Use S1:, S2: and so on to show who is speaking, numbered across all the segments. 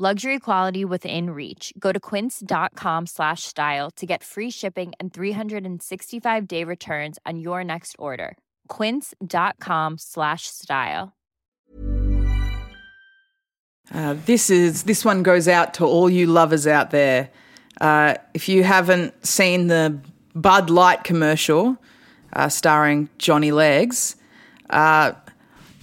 S1: Luxury quality within reach. Go to quince.com slash style to get free shipping and 365 day returns on your next order. Quince.com slash style.
S2: Uh, this is this one goes out to all you lovers out there. Uh, if you haven't seen the Bud Light commercial uh, starring Johnny Legs, uh,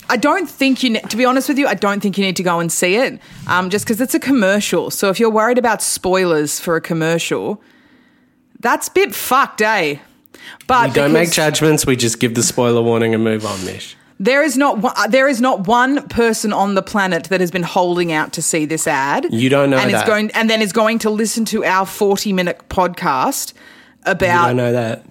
S2: I don't think you. Ne- to be honest with you, I don't think you need to go and see it, um, just because it's a commercial. So if you're worried about spoilers for a commercial, that's a bit fucked, eh? But
S3: We don't make judgments. We just give the spoiler warning and move on, Mish.
S2: There is not one, uh, there is not one person on the planet that has been holding out to see this ad.
S3: You don't know
S2: and
S3: that.
S2: is going and then is going to listen to our forty minute podcast
S3: You
S2: about.
S3: don't know that.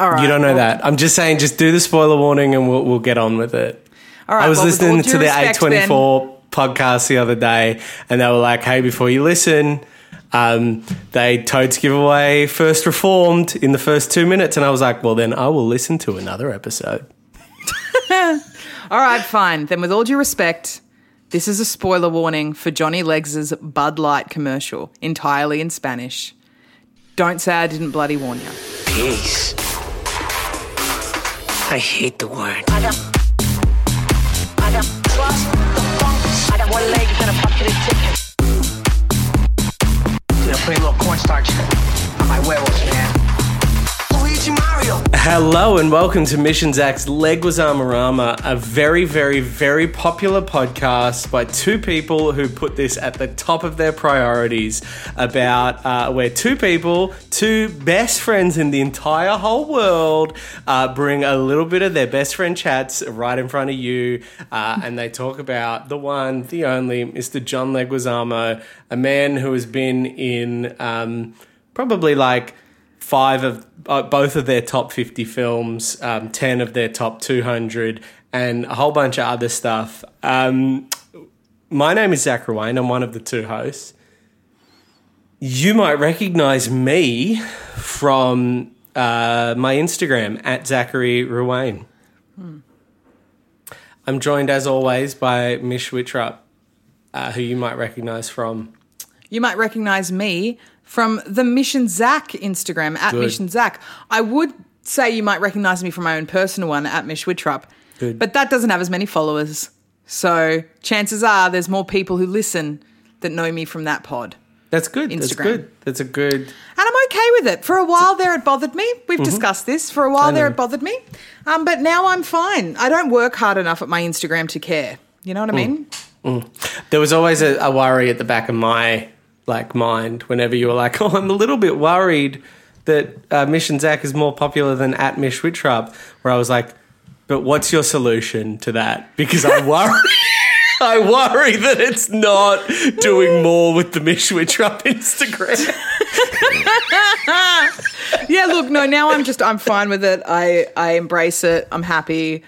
S2: All right,
S3: You don't know
S2: well-
S3: that. I'm just saying, just do the spoiler warning and we'll, we'll get on with it.
S2: All right,
S3: I was
S2: well,
S3: listening to the
S2: respect,
S3: A24 podcast the other day, and they were like, hey, before you listen, um, they totes give away First Reformed in the first two minutes. And I was like, well, then I will listen to another episode.
S2: All right, fine. Then, with all due respect, this is a spoiler warning for Johnny Legs' Bud Light commercial, entirely in Spanish. Don't say I didn't bloody warn you.
S4: Peace. I hate the word.
S5: I got, I got trust the funk. I got one leg and a bucket of chicken. Dude, I put a little cornstarch on my huevos, man.
S3: Hello and welcome to Mission Zach's Leguizamo-rama, a very, very, very popular podcast by two people who put this at the top of their priorities about uh, where two people, two best friends in the entire whole world, uh, bring a little bit of their best friend chats right in front of you, uh, and they talk about the one, the only, Mr. John Leguizamo, a man who has been in um, probably like five of uh, both of their top 50 films, um, 10 of their top 200, and a whole bunch of other stuff. Um, my name is Zach Ruane. I'm one of the two hosts. You might recognize me from uh, my Instagram at Zachary Ruane. I'm joined, as always, by Mish Wittrup, uh, who you might recognize from
S2: You might recognize me from the Mission Zach Instagram at
S3: Good.
S2: Mission Zach. I would say you might recognize me from my own personal one at Mish Wittrup,
S3: Good.
S2: but that doesn't have as many followers. So chances are there's more people who listen that know me from that pod.
S3: That's good. That's
S2: Instagram.
S3: good. That's a good.
S2: And I'm okay with it. For a while there, it bothered me. We've mm-hmm. discussed this. For a while there, it bothered me. Um, but now I'm fine. I don't work hard enough at my Instagram to care. You know what I mm. mean? Mm.
S3: There was always a, a worry at the back of my like mind whenever you were like, "Oh, I'm a little bit worried that uh, Mission Zach is more popular than at Mish Wittrup," where I was like, "But what's your solution to that?" Because I worry. I worry that it's not doing more with the Mish Wittrup Instagram.
S2: yeah, look, no, now I'm just I'm fine with it. I I embrace it. I'm happy.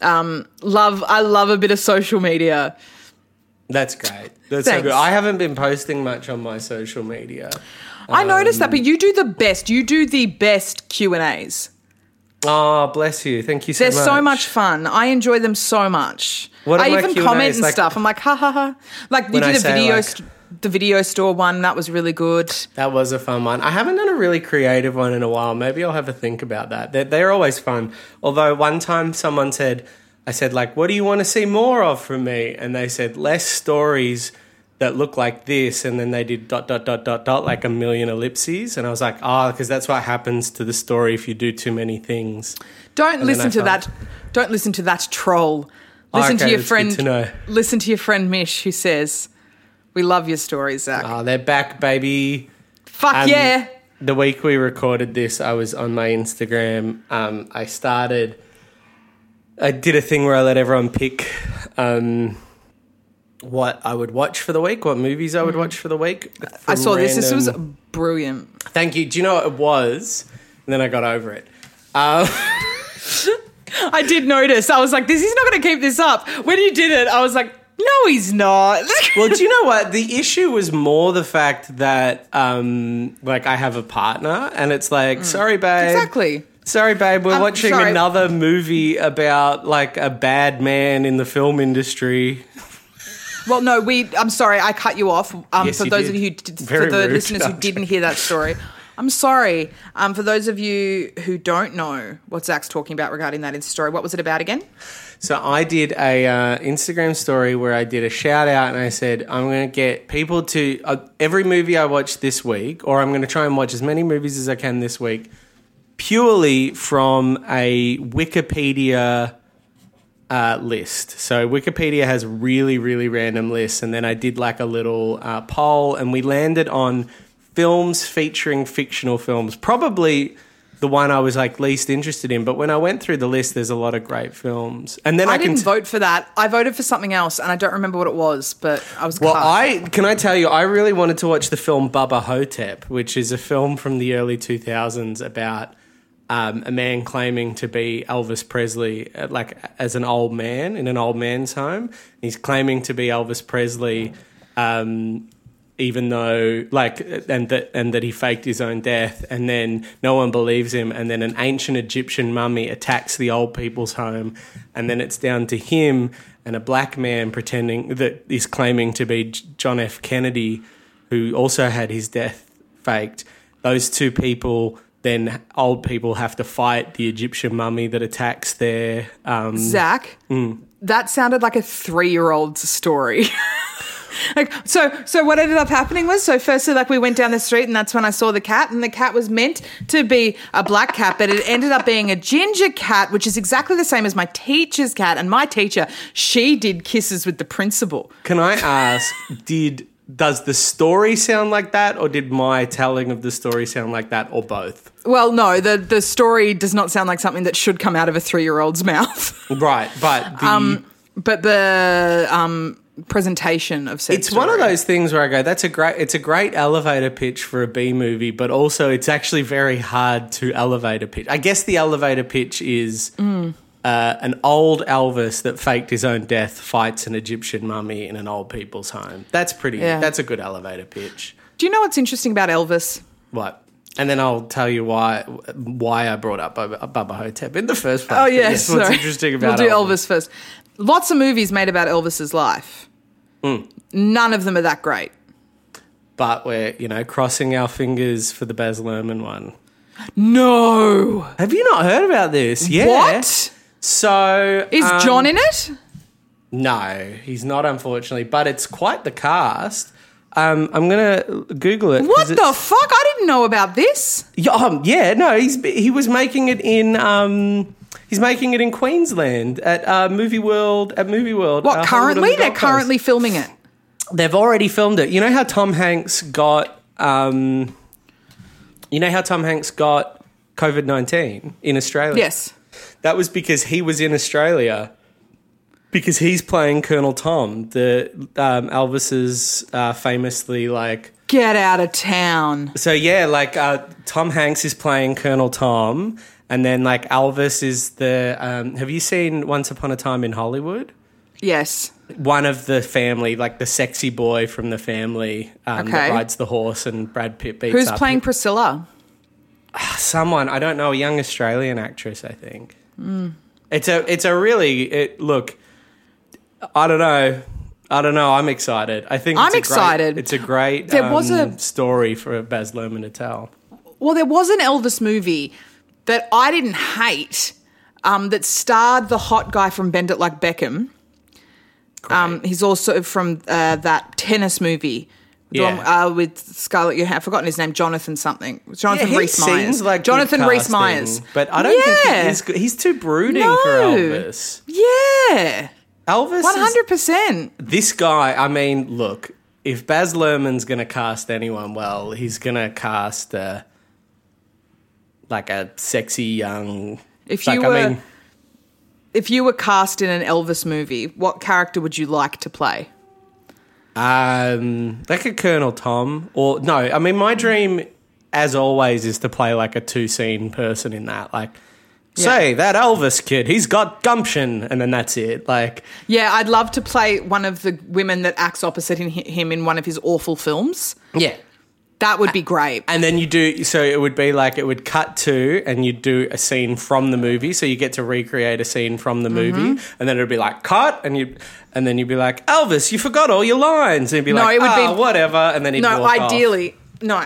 S2: Um love I love a bit of social media.
S3: That's great. That's so
S2: Thanks.
S3: good. I haven't been posting much on my social media.
S2: I noticed
S3: Um,
S2: that, but you do the best. You do the best Q&As.
S3: Oh, bless you. Thank you so much.
S2: They're
S3: much.
S2: so much fun. I enjoy them so much.
S3: What are
S2: I
S3: my
S2: even
S3: Q&As?
S2: comment and
S3: Like-
S2: stuff. I'm like, ha ha ha. Like
S3: When I
S2: did the
S3: say,
S2: video
S3: like-
S2: st- the video store one, that was really good.
S3: That was a fun one. I haven't done a really creative one in a while. Maybe I'll have a think about that. They're, they're always fun. Although one time someone said, I said, like, what do you want to see more of from me? And they said, less stories that look like this. And then they did dot, dot, dot, dot, dot, like a million ellipses. And I was like, oh, because that's what happens to the story if you do too many things.
S2: Don't
S3: then
S2: listen to
S3: felt-
S2: that. Don't listen to that troll. Listen to
S3: Okay,
S2: your friend.
S3: to.
S2: Listen to your friend Mish, who says, "We love your stories, Zach."
S3: Oh, they're back, baby.
S2: Fuck
S3: Um,
S2: yeah!
S3: The week we recorded this, I was on my Instagram. Um, I started. I did a thing where I let everyone pick um, what I would watch for the week, what movies I would watch for the week.
S2: Mm. I saw this. This was brilliant.
S3: Thank you. Do you know what it was? And then I got over it. Uh,
S2: I did notice. I was like, this. He's not going to keep this up. When you did it, I was like, no, he's not.
S3: well, do you know what? The issue was more the fact that, um, like, I have a partner, and it's like, sorry, babe.
S2: exactly.
S3: Sorry, babe. We're
S2: I'm
S3: watching
S2: sorry.
S3: another movie about like a bad man in the film industry.
S2: Well, no, we. I'm sorry, I cut you off. Um,
S3: Yes,
S2: for
S3: you
S2: those
S3: did.
S2: of you, who, for the
S3: rude,
S2: listeners who didn't hear that story, I'm sorry. Um, for those of you who don't know what Zach's talking about regarding that Insta story, what was it about again?
S3: So I did a uh, Instagram story where I did a shout out and I said I'm going to get people to uh, every movie I watch this week, or I'm going to try and watch as many movies as I can this week, purely from a Wikipedia uh, list. So Wikipedia has really, really random lists, and then I did like a little uh, poll, and we landed on films featuring fictional films. Probably the one I was like least interested in, but when I went through the list, there's a lot of great films, and then I,
S2: I,
S3: can
S2: didn't
S3: t-
S2: vote for that. I voted for something else, and I don't remember what it was. But I was
S3: Well,
S2: cut.
S3: I can I tell you, I really wanted to watch the film Bubba Ho-Tep, which is a film from the early 2000s about um, a man claiming to be Elvis Presley, uh, like as an old man in an old man's home. He's claiming to be Elvis Presley, um, even though like and that and that he faked his own death, and then no one believes him, and then an ancient Egyptian mummy attacks the old people's home, and then it's down to him and a black man pretending that is claiming to be John F. Kennedy, who also had his death faked. Those two people. Then old people have to fight the Egyptian mummy that attacks their um,
S2: Zach,
S3: Mm.
S2: that sounded like a three-year-old's story. like so so what ended up happening was so firstly like we went down the street and that's when I saw the cat and the cat was meant to be a black cat but it ended up being a ginger cat which is exactly the same as my teacher's cat and my teacher she did kisses with the principal.
S3: Can I ask, did does the story sound like that, or did my telling of the story sound like that, or both?
S2: Well, no, the the story does not sound like something that should come out of a 3-year-old's mouth.
S3: Right, but the,
S2: Um, but the um presentation of said
S3: it's one of those things where I go, that's a great, it's a great elevator pitch for a B movie, but also it's actually very hard to elevator pitch. I guess the elevator pitch is.
S2: Mm.
S3: Uh, an old Elvis that faked his own death fights an Egyptian mummy in an old people's home. That's pretty.
S2: Yeah.
S3: That's a good elevator pitch.
S2: Do you know what's interesting about Elvis?
S3: What? And then I'll tell you why why I brought up Bubba, Bubba Ho-Tep in the first place.
S2: Oh
S3: But
S2: yes,
S3: what's interesting about
S2: we'll do Elvis. first. Lots of movies made about Elvis's life.
S3: Hmm.
S2: None of them are that great.
S3: but we're you know crossing our fingers for the Baz Luhrmann one.
S2: No.
S3: Have you not heard about this? Yeah.
S2: What
S3: So
S2: is
S3: um,
S2: John in it?
S3: No, he's not, unfortunately. But it's quite the cast. Um, I'm gonna Google it.
S2: What the fuck? I didn't know about this.
S3: Yeah, um, yeah, no, he's he was making it in um, he's making it in Queensland at uh, Movie World at Movie World.
S2: What
S3: uh,
S2: currently?
S3: the
S2: They're currently filming it.
S3: They've already filmed it. You know how Tom Hanks got um, you know how Tom Hanks got COVID nineteen in Australia?
S2: Yes.
S3: That was because he was in Australia because he's playing Colonel Tom, the um, Elvis's uh, famously like
S2: Get out of town.
S3: so yeah, like uh, Tom Hanks is playing Colonel Tom, and then like Elvis is the. Um, have you seen Once Upon a Time in Hollywood?
S2: Yes.
S3: One of the family, like the sexy boy from the family um, that rides the horse, and Brad Pitt beats
S2: Who's playing Priscilla?
S3: someone I don't know, a young Australian actress, I think. It's a it's a really it, look. I don't know. I don't know. I'm excited. I think
S2: I'm
S3: it's
S2: excited.
S3: Great, it's a great
S2: There was
S3: um,
S2: a-
S3: story for Baz Luhrmann to tell.
S2: Well, there was an Elvis movie that I didn't hate um, that starred the hot guy from Bend It Like Beckham. Um, he's also from uh, that tennis movie. The
S3: Yeah.
S2: one, uh, with Scarlett Johansson. I've forgotten his name. Jonathan something. Jonathan Rhys Myers.
S3: like
S2: Jonathan Rhys Myers.
S3: but I don't think
S2: Yeah.
S3: he is good. He's too brooding
S2: No.
S3: for Elvis.
S2: Yeah,
S3: Elvis,
S2: hundred percent.
S3: this guy. I mean, look, if Baz Luhrmann's going to cast anyone well, he's going to cast uh, like a sexy young.
S2: If
S3: like,
S2: you
S3: I
S2: were,
S3: mean,
S2: if you were cast in an Elvis movie, what character would you like to play?
S3: Um, like a Colonel Tom, or no? I mean, my dream, as always, is to play like a two scene person in that. Like, say that Elvis kid, he's got gumption, and then that's it. Like,
S2: Yeah, I'd love to play one of the women that acts opposite in- him in one of his awful films.
S3: yeah.
S2: That would be great.
S3: And then you do so it would be like it would cut to and you'd do a scene from the movie. So you get to recreate a scene from the movie.
S2: Mm-hmm.
S3: And then it'd be like cut and you and then you'd be like, Elvis, you forgot all your lines. And you'd be
S2: No,
S3: like,
S2: it would
S3: "Ah,
S2: be-
S3: whatever. And then he'd
S2: No,
S3: walk off.
S2: ideally, no.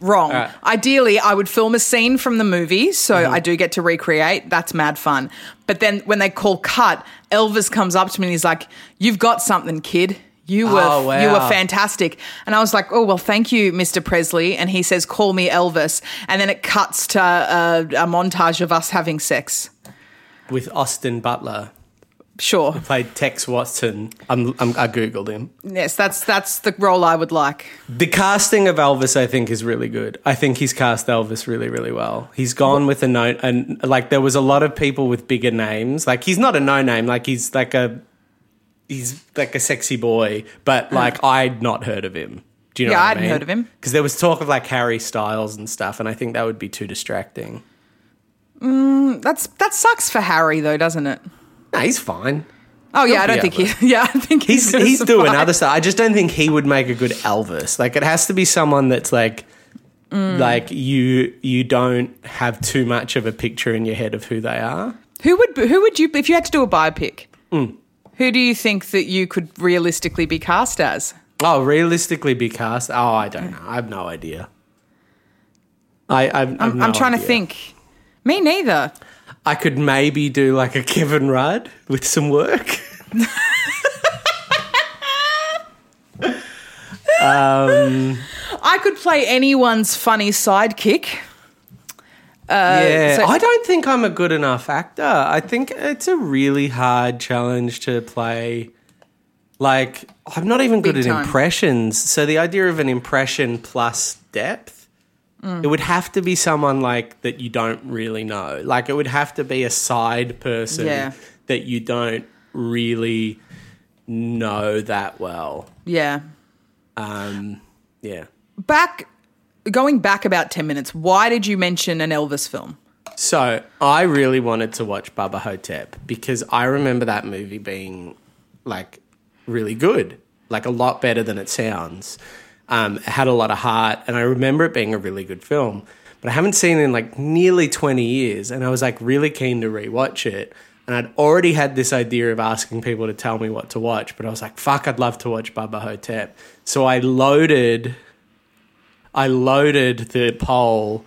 S2: Wrong.
S3: Alright.
S2: Ideally, I would film a scene from the movie, so
S3: Mm-hmm.
S2: I do get to recreate. That's mad fun. But then when they call cut, Elvis comes up to me and he's like, "You've got something, kid. Oh, you were
S3: Oh, wow.
S2: you were fantastic." And I was like, "Oh well, thank you, Mr. Presley." And he says, "Call me Elvis." And then it cuts to a, a montage of us having sex.
S3: With Austin Butler.
S2: Sure.
S3: Played Tex Watson. I'm, I'm, I googled him.
S2: Yes, that's that's the role I would like.
S3: The casting of Elvis, I think, is really good. I think he's cast Elvis really, really well. He's gone with a note, and like there was a lot of people with bigger names. Like he's not a no name. Like he's like a, he's like a sexy boy. But like I'd not heard of him. Do you know?
S2: Yeah,
S3: what
S2: I
S3: I
S2: hadn't
S3: mean?
S2: heard of him.
S3: because there was talk of like Harry Styles and stuff, and I think that would be too distracting.
S2: That's that sucks for Harry though, doesn't it?
S3: No, he's fine.
S2: Oh yeah, I don't think he. Yeah, I think he's
S3: He's he's doing other stuff. I just don't think he would make a good Elvis. Like it has to be someone that's like
S2: Mm.
S3: like you you don't have too much of a picture in your head of who they are.
S2: Who would who would you if you had to do a biopic?
S3: Hmm.
S2: Who do you think that you could realistically be cast as?
S3: Oh, realistically be cast? Oh, I don't know. I have no idea. I I've, I've
S2: I'm,
S3: no
S2: I'm trying to think. Me neither.
S3: I could maybe do like a Kevin Rudd with some work.
S2: um, I could play anyone's funny sidekick.
S3: Yeah,
S2: so-
S3: I don't think I'm a good enough actor. I think it's a really hard challenge to play. Like, I'm not even good
S2: Big
S3: at
S2: time.
S3: impressions. So the idea of an impression plus depth,
S2: Mm.
S3: it would have to be someone like that you don't really know. Like, it would have to be a side person
S2: Yeah.
S3: that you don't really know that well.
S2: Yeah.
S3: Um, yeah.
S2: Back going back about 10 minutes. Why did you mention an Elvis film?
S3: So I really wanted to watch Bubba Ho-Tep because I remember that movie being like really good, like a lot better than it sounds. Um, it had a lot of heart, and I remember it being a really good film. But I haven't seen it in like nearly twenty years, and I was like really keen to rewatch it. And I'd already had this idea of asking people to tell me what to watch, but I was like, "Fuck, I'd love to watch Bubba Ho-Tep." So I loaded I loaded the poll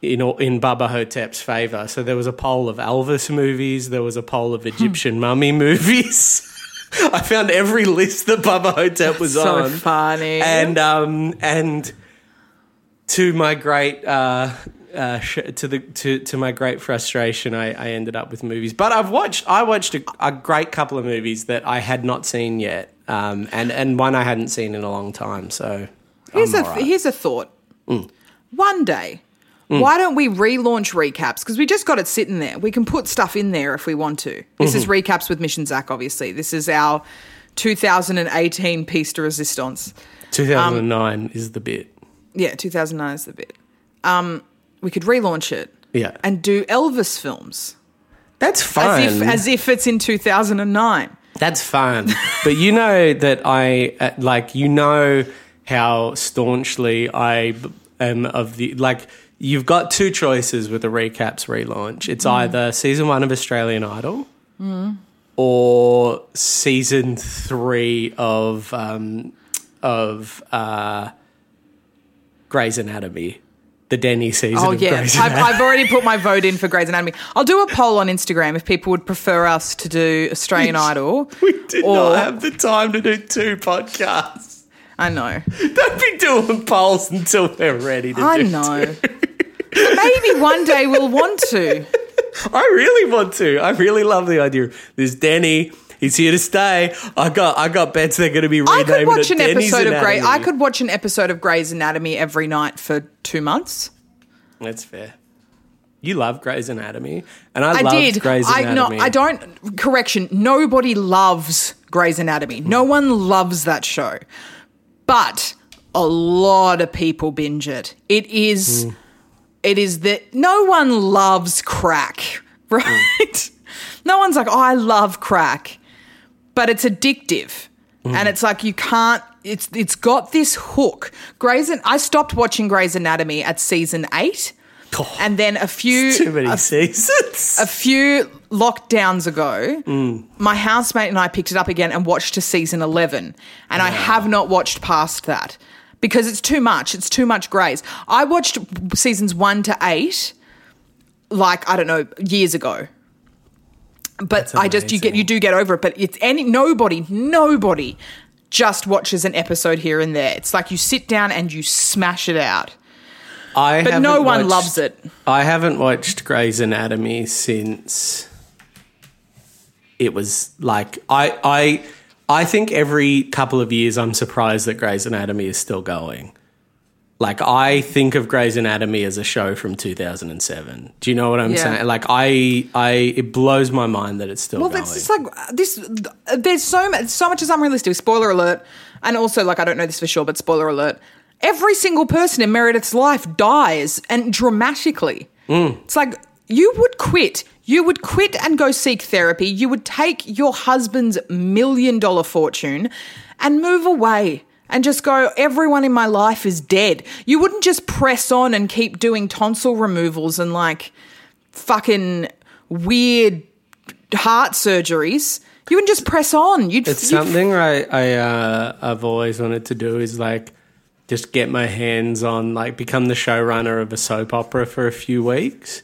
S3: in in Bubba Ho-Tep's favor. So there was a poll of Elvis movies, there was a poll of Egyptian mummy movies. I found every list that Baba Hotep was
S2: So
S3: on, So
S2: funny.
S3: and um and to my great uh, uh, to the to, to my great frustration, I, I ended up with movies. But I've watched I watched a, a great couple of movies that I had not seen yet, um, and and one I hadn't seen in a long time. So
S2: Here's
S3: I'm
S2: a
S3: right.
S2: here's a thought.
S3: Mm.
S2: One day, why don't we relaunch recaps? Because we just got it sitting there. We can put stuff in there if we want to. This is
S3: Mm-hmm.
S2: recaps with Mission Zach. Obviously, this is our 2018 piece de resistance.
S3: 2009 is the bit.
S2: Yeah, 2009 is the bit. Um, we could relaunch it.
S3: Yeah.
S2: and do Elvis films
S3: That's fun.
S2: as if as if it's in 2009.
S3: That's fun. but you know that I uh, like you know how staunchly I am of the like. You've got two choices with the recaps relaunch. It's either season one of Australian Idol or season three of um, of uh, Grey's Anatomy, the Denny season.
S2: Oh
S3: of
S2: yeah, I've, I've already put my vote in for Grey's Anatomy. I'll do a poll on Instagram if people would prefer us to do Australian Idol.
S3: we did
S2: or-
S3: not have the time to do two podcasts.
S2: I know,
S3: Don't be doing polls until they're ready to do it.
S2: I
S3: do
S2: know. Maybe one day we'll want to.
S3: I really want to. I really love the idea. There's Denny. He's here to stay. I got I got bets they're going to be
S2: I
S3: renamed
S2: could watch an
S3: Denny's
S2: episode of Grey.
S3: Anatomy.
S2: I could watch an episode of Grey's Anatomy every night for two months.
S3: That's fair. You love Grey's Anatomy, and I,
S2: I
S3: loved
S2: did.
S3: Grey's
S2: I
S3: Anatomy.
S2: no, I don't. Correction. Nobody loves Grey's Anatomy. No one loves that show, but a lot of people binge it. It is. Hmm. It is that no one loves crack, right? No one's like, oh, I love crack, but it's addictive, hmm. and it's like you can't. It's it's got this hook. Grey's. I stopped watching Grey's Anatomy at season eight. And then a few
S3: Too many
S2: a
S3: seasons.
S2: a few lockdowns ago, mm. my housemate and I picked it up again and watched to season 11. And I have not watched past that because it's too much. It's too much Greys. I watched seasons one to eight, like, I don't know, years ago. But I just, you get, you do get over it. But it's any, nobody, nobody just watches an episode here and there. It's like you sit down and you smash it out.
S3: I
S2: But no one
S3: watched-
S2: loves it.
S3: I haven't watched Grey's Anatomy since it was like I I I think every couple of years I'm surprised that Grey's Anatomy is still going. Like I think of Grey's Anatomy as a show from 2007. Do you know what I'm
S2: Yeah.
S3: saying? Like I I it blows my mind that it's still
S2: Well,
S3: going.
S2: it's just like this. There's so much. So much is unrealistic. Spoiler alert. And also, like, I don't know this for sure, but spoiler alert. Every single person in Meredith's life dies, and dramatically. It's like you would quit. You would quit and go seek therapy. You would take your husband's million dollar fortune and move away and just go, everyone in my life is dead. You wouldn't just press on and keep doing tonsil removals and like fucking weird heart surgeries. You wouldn't just press on. You'd
S3: It's
S2: you'd-
S3: something I, I uh, I've always wanted to do is like just get my hands on like become the showrunner of a soap opera for a few weeks.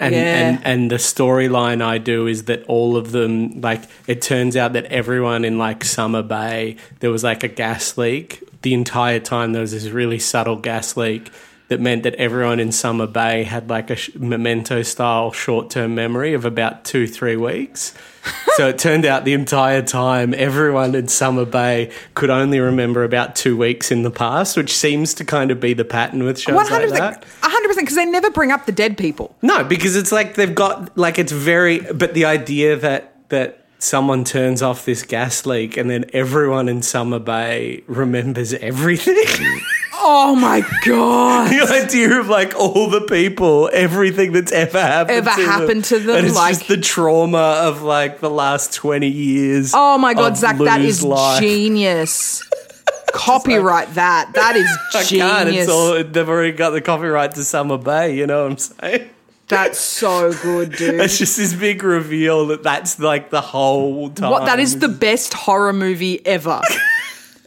S3: And,
S2: Yeah.
S3: and and the storyline I do is that all of them like it turns out that everyone in like Summer Bay there was like a gas leak the entire time there was this really subtle gas leak that meant that everyone in Summer Bay had like a sh- memento style short term memory of about two three weeks so it turned out the entire time everyone in Summer Bay could only remember about two weeks in the past, which seems to kind of be the pattern with shows
S2: One
S3: like that.
S2: hundred percent, because they never bring up the dead people.
S3: No, because it's like they've got like it's very, but the idea that that someone turns off this gas leak and then everyone in Summer Bay remembers everything.
S2: Oh my god!
S3: the idea of like all the people, everything that's ever happened,
S2: Ever
S3: to them,
S2: happened to them,
S3: and it's
S2: like-
S3: just the trauma of like the last twenty years.
S2: Oh my god, Zach, that is
S3: life.
S2: genius. Copyright that. That is genius.
S3: I can't. It's all they've already got the copyright to Summer Bay. You know what I'm saying?
S2: That's so good, dude.
S3: It's just this big reveal that that's like the whole time.
S2: What that is the best horror movie ever.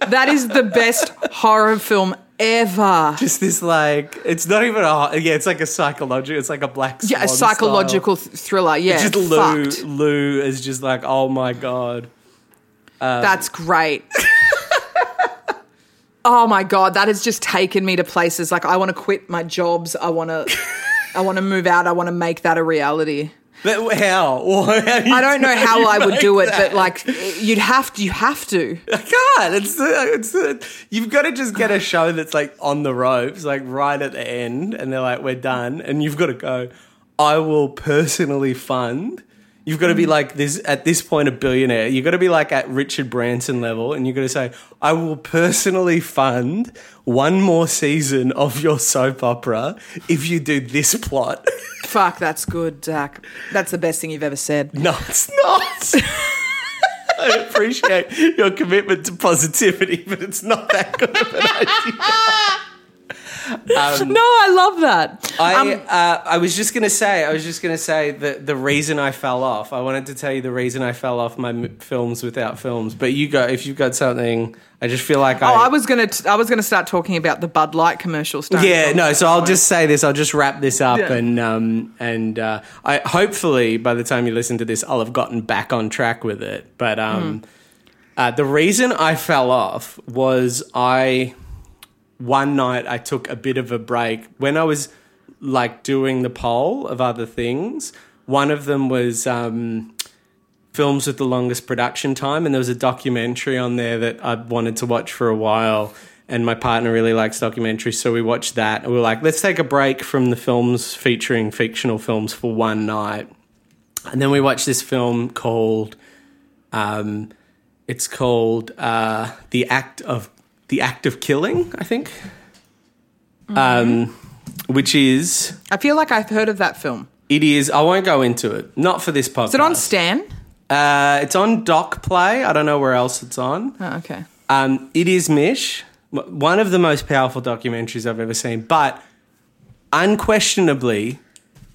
S2: that is the best horror film ever.
S3: just this like it's not even a yeah it's like a psychological it's like a black
S2: Yeah, a psychological th- thriller. Yeah,
S3: It's just Lou
S2: fucked.
S3: Lou is just like oh my god um,
S2: That's great. oh my god, that has just taken me to places like I want to quit my jobs. I want to, I want to move out. I want to make that a reality.
S3: But how?
S2: I don't know how I would do it,
S3: that?
S2: but like you'd have to. You have to.
S3: I can't. It's the, it's you've got to just get a show that's like on the ropes, like right at the end, and they're like, "We're done," and you've got to go. I will personally fund. You've got to be mm. like this at this point a billionaire. You've got to be like at Richard Branson level, and you've got to say, "I will personally fund one more season of your soap opera if you do this plot."
S2: Fuck, that's good, Zach. That's the best thing you've ever said.
S3: No, it's not. I appreciate your commitment to positivity, but it's not that good of an idea.
S2: no, I love that.
S3: I,
S2: Um,
S3: uh, I was just gonna say, I was just gonna say that the reason I fell off. I wanted to tell you the reason I fell off my m- films without films. But you go if you've got something. I just feel like
S2: oh,
S3: I.
S2: I was gonna. T- I was gonna start talking about the Bud Light commercial. stuff.
S3: yeah, no. So. I'll just say this. I'll just wrap this up,
S2: Yeah.
S3: and um, and uh, I hopefully by the time you listen to this, I'll have gotten back on track with it. But um, uh, the reason I fell off was I one night I took a bit of a break when I was like doing the poll of other things. One of them was um, films with the longest production time, and there was a documentary on there that I'd wanted to watch for a while. and my partner really likes documentaries, so we watched that. And we were like, let's take a break from the films featuring fictional films for one night. And then we watched this film called, um, it's called uh, the act of the act of killing, I think, um, which is
S2: I feel like I've heard of that film.
S3: it is. I won't go into it. Not for this podcast.
S2: Is it on Stan?
S3: Uh, it's on DocPlay. I don't know where else it's on.
S2: Oh, okay.
S3: Um, it is Mish, one of the most powerful documentaries I've ever seen, but unquestionably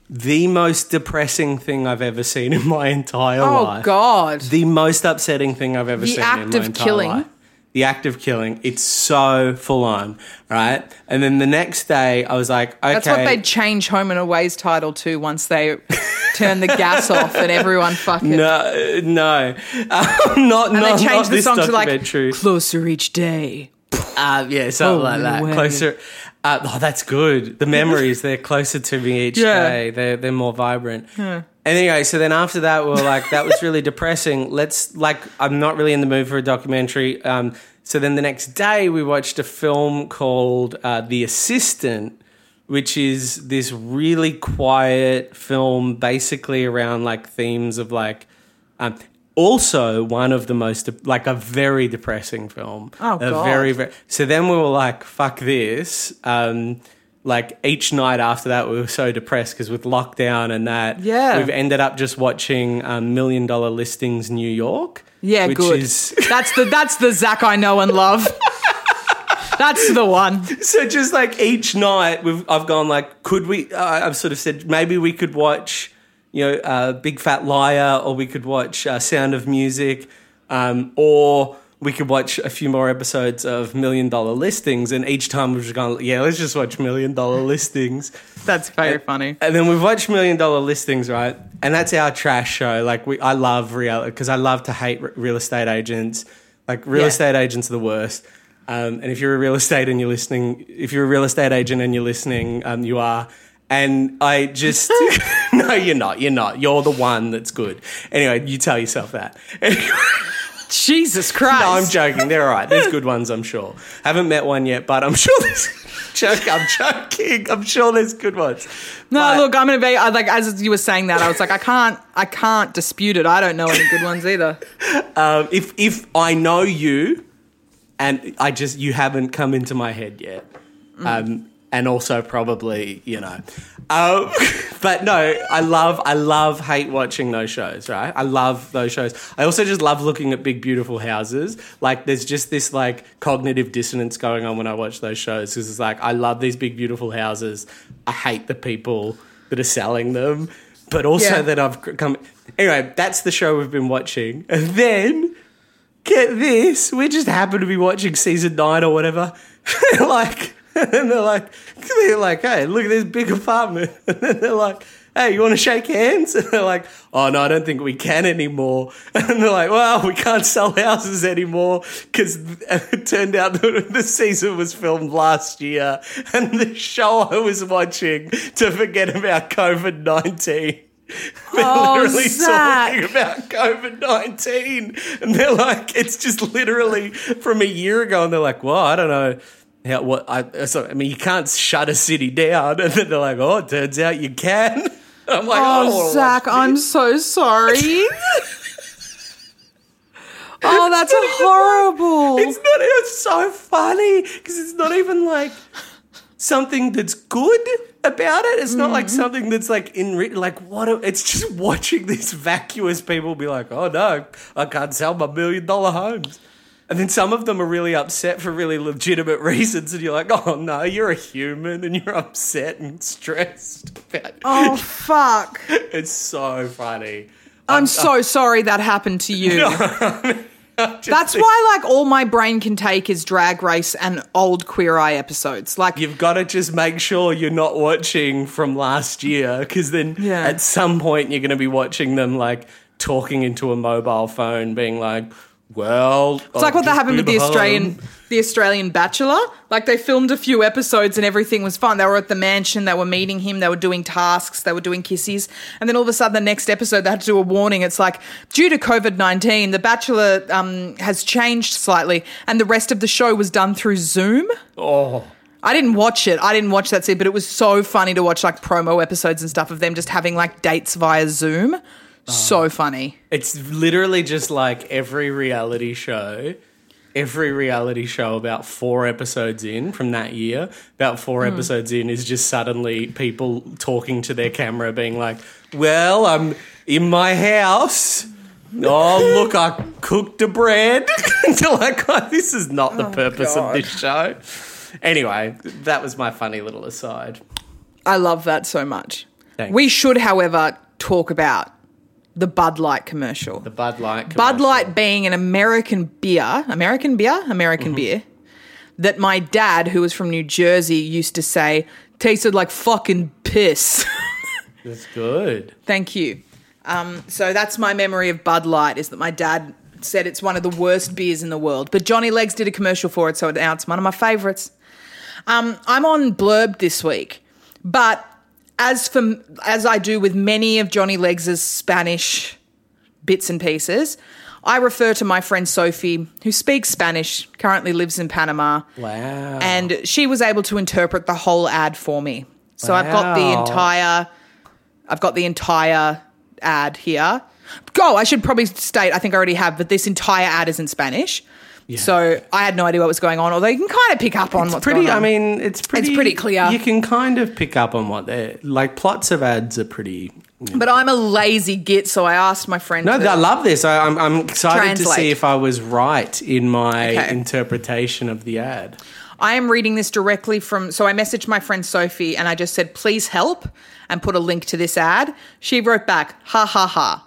S3: the most depressing thing I've ever seen in my entire
S2: Oh
S3: life.
S2: Oh God.
S3: The most upsetting thing I've ever
S2: The
S3: seen in
S2: act
S3: my
S2: of
S3: entire
S2: killing?
S3: life. The act of killing. It's so full on, right? And then the next day, I was like, okay.
S2: That's what they'd change Home and Away's title to once they turn the gas off and everyone fucking.
S3: No, no, um, not
S2: and
S3: not,
S2: they
S3: not
S2: change the song to like closer each day.
S3: Uh, yeah, something like that.
S2: way.
S3: Closer. Uh, oh, that's good. The memories, they're closer to me each
S2: Yeah.
S3: day. They're, they're more vibrant. Anyway, so then after that, we were like, that was really depressing. Let's, like, I'm not really in the mood for a documentary. Um, so then the next day, we watched a film called uh, The Assistant, which is this really quiet film basically around like themes of like, um, also one of the most like a very depressing film.
S2: Oh,
S3: a
S2: God.
S3: very very. So then we were like, "Fuck this!" Um, like each night after that, we were so depressed because with lockdown and that,
S2: Yeah.
S3: we've ended up just watching um, Million Dollar Listings New York.
S2: Yeah,
S3: which
S2: good.
S3: Is,
S2: That's the that's the Zach I know and love. that's the one.
S3: so just like each night, we've I've gone like, could we? Uh, I've sort of said maybe we could watch, you know, uh, Big Fat Liar, or we could watch uh, Sound of Music, um, or we could watch a few more episodes of Million Dollar Listings. And each time we've just gone, yeah, let's just watch Million Dollar Listings.
S2: That's very funny.
S3: And then we've watched Million Dollar Listings, right? And that's our trash show. Like we, I love reality because I love to hate r- real estate agents. Like real
S2: Yeah.
S3: estate agents are the worst. Um, and if you're a real estate and you're listening, if you're a real estate agent and you're listening, um, you are. And I just no, you're not. You're not. You're the one that's good. Anyway, you tell yourself that. Anyway,
S2: Jesus Christ.
S3: no, I'm joking. They're all right. There's good ones, I'm sure. Haven't met one yet, but I'm sure there's. Joke, I'm joking. I'm sure there's good ones.
S2: No,
S3: But-
S2: look, I'm gonna be I, like as you were saying that, I was like, I can't, I can't dispute it. I don't know any good ones either.
S3: Um, if if I know you, and I just you haven't come into my head yet, um, and also probably you know, um, but no, I love I love hate watching those shows. Right, I love those shows. I also just love looking at big beautiful houses. Like there's just this like cognitive dissonance going on when I watch those shows because it's like I love these big beautiful houses. I hate the people that are selling them, but also
S2: Yeah.
S3: that I've come. Anyway, that's the show we've been watching, and then get this, we just happen to be watching season nine or whatever. like, and they're like, they're like, hey, look at this big apartment. And then they're like, hey, you want to shake hands? And they're like, oh no, I don't think we can anymore. And they're like, well, we can't sell houses anymore because it turned out that the season was filmed last year, and the show I was watching to forget about COVID nineteen. They're
S2: Oh,
S3: literally
S2: Zach.
S3: talking about COVID 19. And they're like, it's just literally from a year ago. And they're like, well, I don't know. How, what I, so, I mean, you can't shut a city down. And then they're like, oh, it turns out you can. I'm like, I
S2: Oh, Zach. I'm so sorry. oh, that's horrible.
S3: It's not, it's so funny because it's not even like something that's good about it. It's not like
S2: Mm-hmm.
S3: something that's like in like what? A, it's just watching these vacuous people be like, oh no, I can't sell my million dollar homes. And then some of them are really upset for really legitimate reasons, and you're like, "Oh no, you're a human, and you're upset and stressed." About
S2: oh, fuck.
S3: It's so funny.
S2: I'm so sorry that happened to you.
S3: Just
S2: That's
S3: think-
S2: why, like, all my brain can take is Drag Race and old Queer Eye episodes. Like,
S3: You've got to just make sure you're not watching from last year because then
S2: Yeah.
S3: at some point you're going to be watching them like talking into a mobile phone, being like, Well,
S2: It's like what that happened with the Australian the Australian Bachelor. Like they filmed a few episodes and everything was fine. They were at the mansion, they were meeting him, they were doing tasks, they were doing kisses, and then all of a sudden the next episode they had to do a warning. It's like due to COVID nineteen, the Bachelor um, has changed slightly, and the rest of the show was done through Zoom.
S3: Oh,
S2: I didn't watch it. I didn't watch that scene, but it was so funny to watch like promo episodes and stuff of them just having like dates via Zoom. So funny.
S3: it's literally just like every reality show. Every reality show about four episodes in from that year, about four
S2: Hmm.
S3: episodes in, is just suddenly people talking to their camera, being like, "Well, I'm in my house. Oh, look, I cooked a bread." You're like, oh, "This is not the purpose of this show." Anyway, that was my funny little aside.
S2: I love that so much.
S3: Thanks.
S2: We should, however, talk about the Bud Light commercial.
S3: The Bud Light.
S2: Bud. Light being an American beer, American beer, American
S3: Mm-hmm.
S2: beer, that my dad, who was from New Jersey, used to say tasted like fucking piss.
S3: That's good.
S2: Thank you. Um, so that's my memory of Bud Light is that my dad said it's one of the worst beers in the world. But Johnny Legs did a commercial for it, so now it's one of my favourites. Um, I'm on Blurb this week, but as for as I do with many of Johnny Legs's Spanish bits and pieces, I refer to my friend Sophie, who speaks Spanish, currently lives in Panama,
S3: Wow.
S2: and she was able to interpret the whole ad for me. So I've got the entire I've got the entire ad here. Go, I should probably state, I think I already have, but this entire ad is in Spanish. So I had no idea what was going on, although you can kind of pick up on what's
S3: pretty.
S2: going on.
S3: I mean, it's pretty.
S2: It's pretty clear.
S3: You can kind of pick up on what they're like. Plots of ads are pretty.
S2: but I'm a lazy git, so I asked my friend.
S3: No, I love this. I, I'm, I'm excited to see if I was right in my
S2: Okay.
S3: interpretation of the ad.
S2: I am reading this directly from. So I messaged my friend Sophie and I just said, please help, and put a link to this ad. She wrote back, ha ha ha,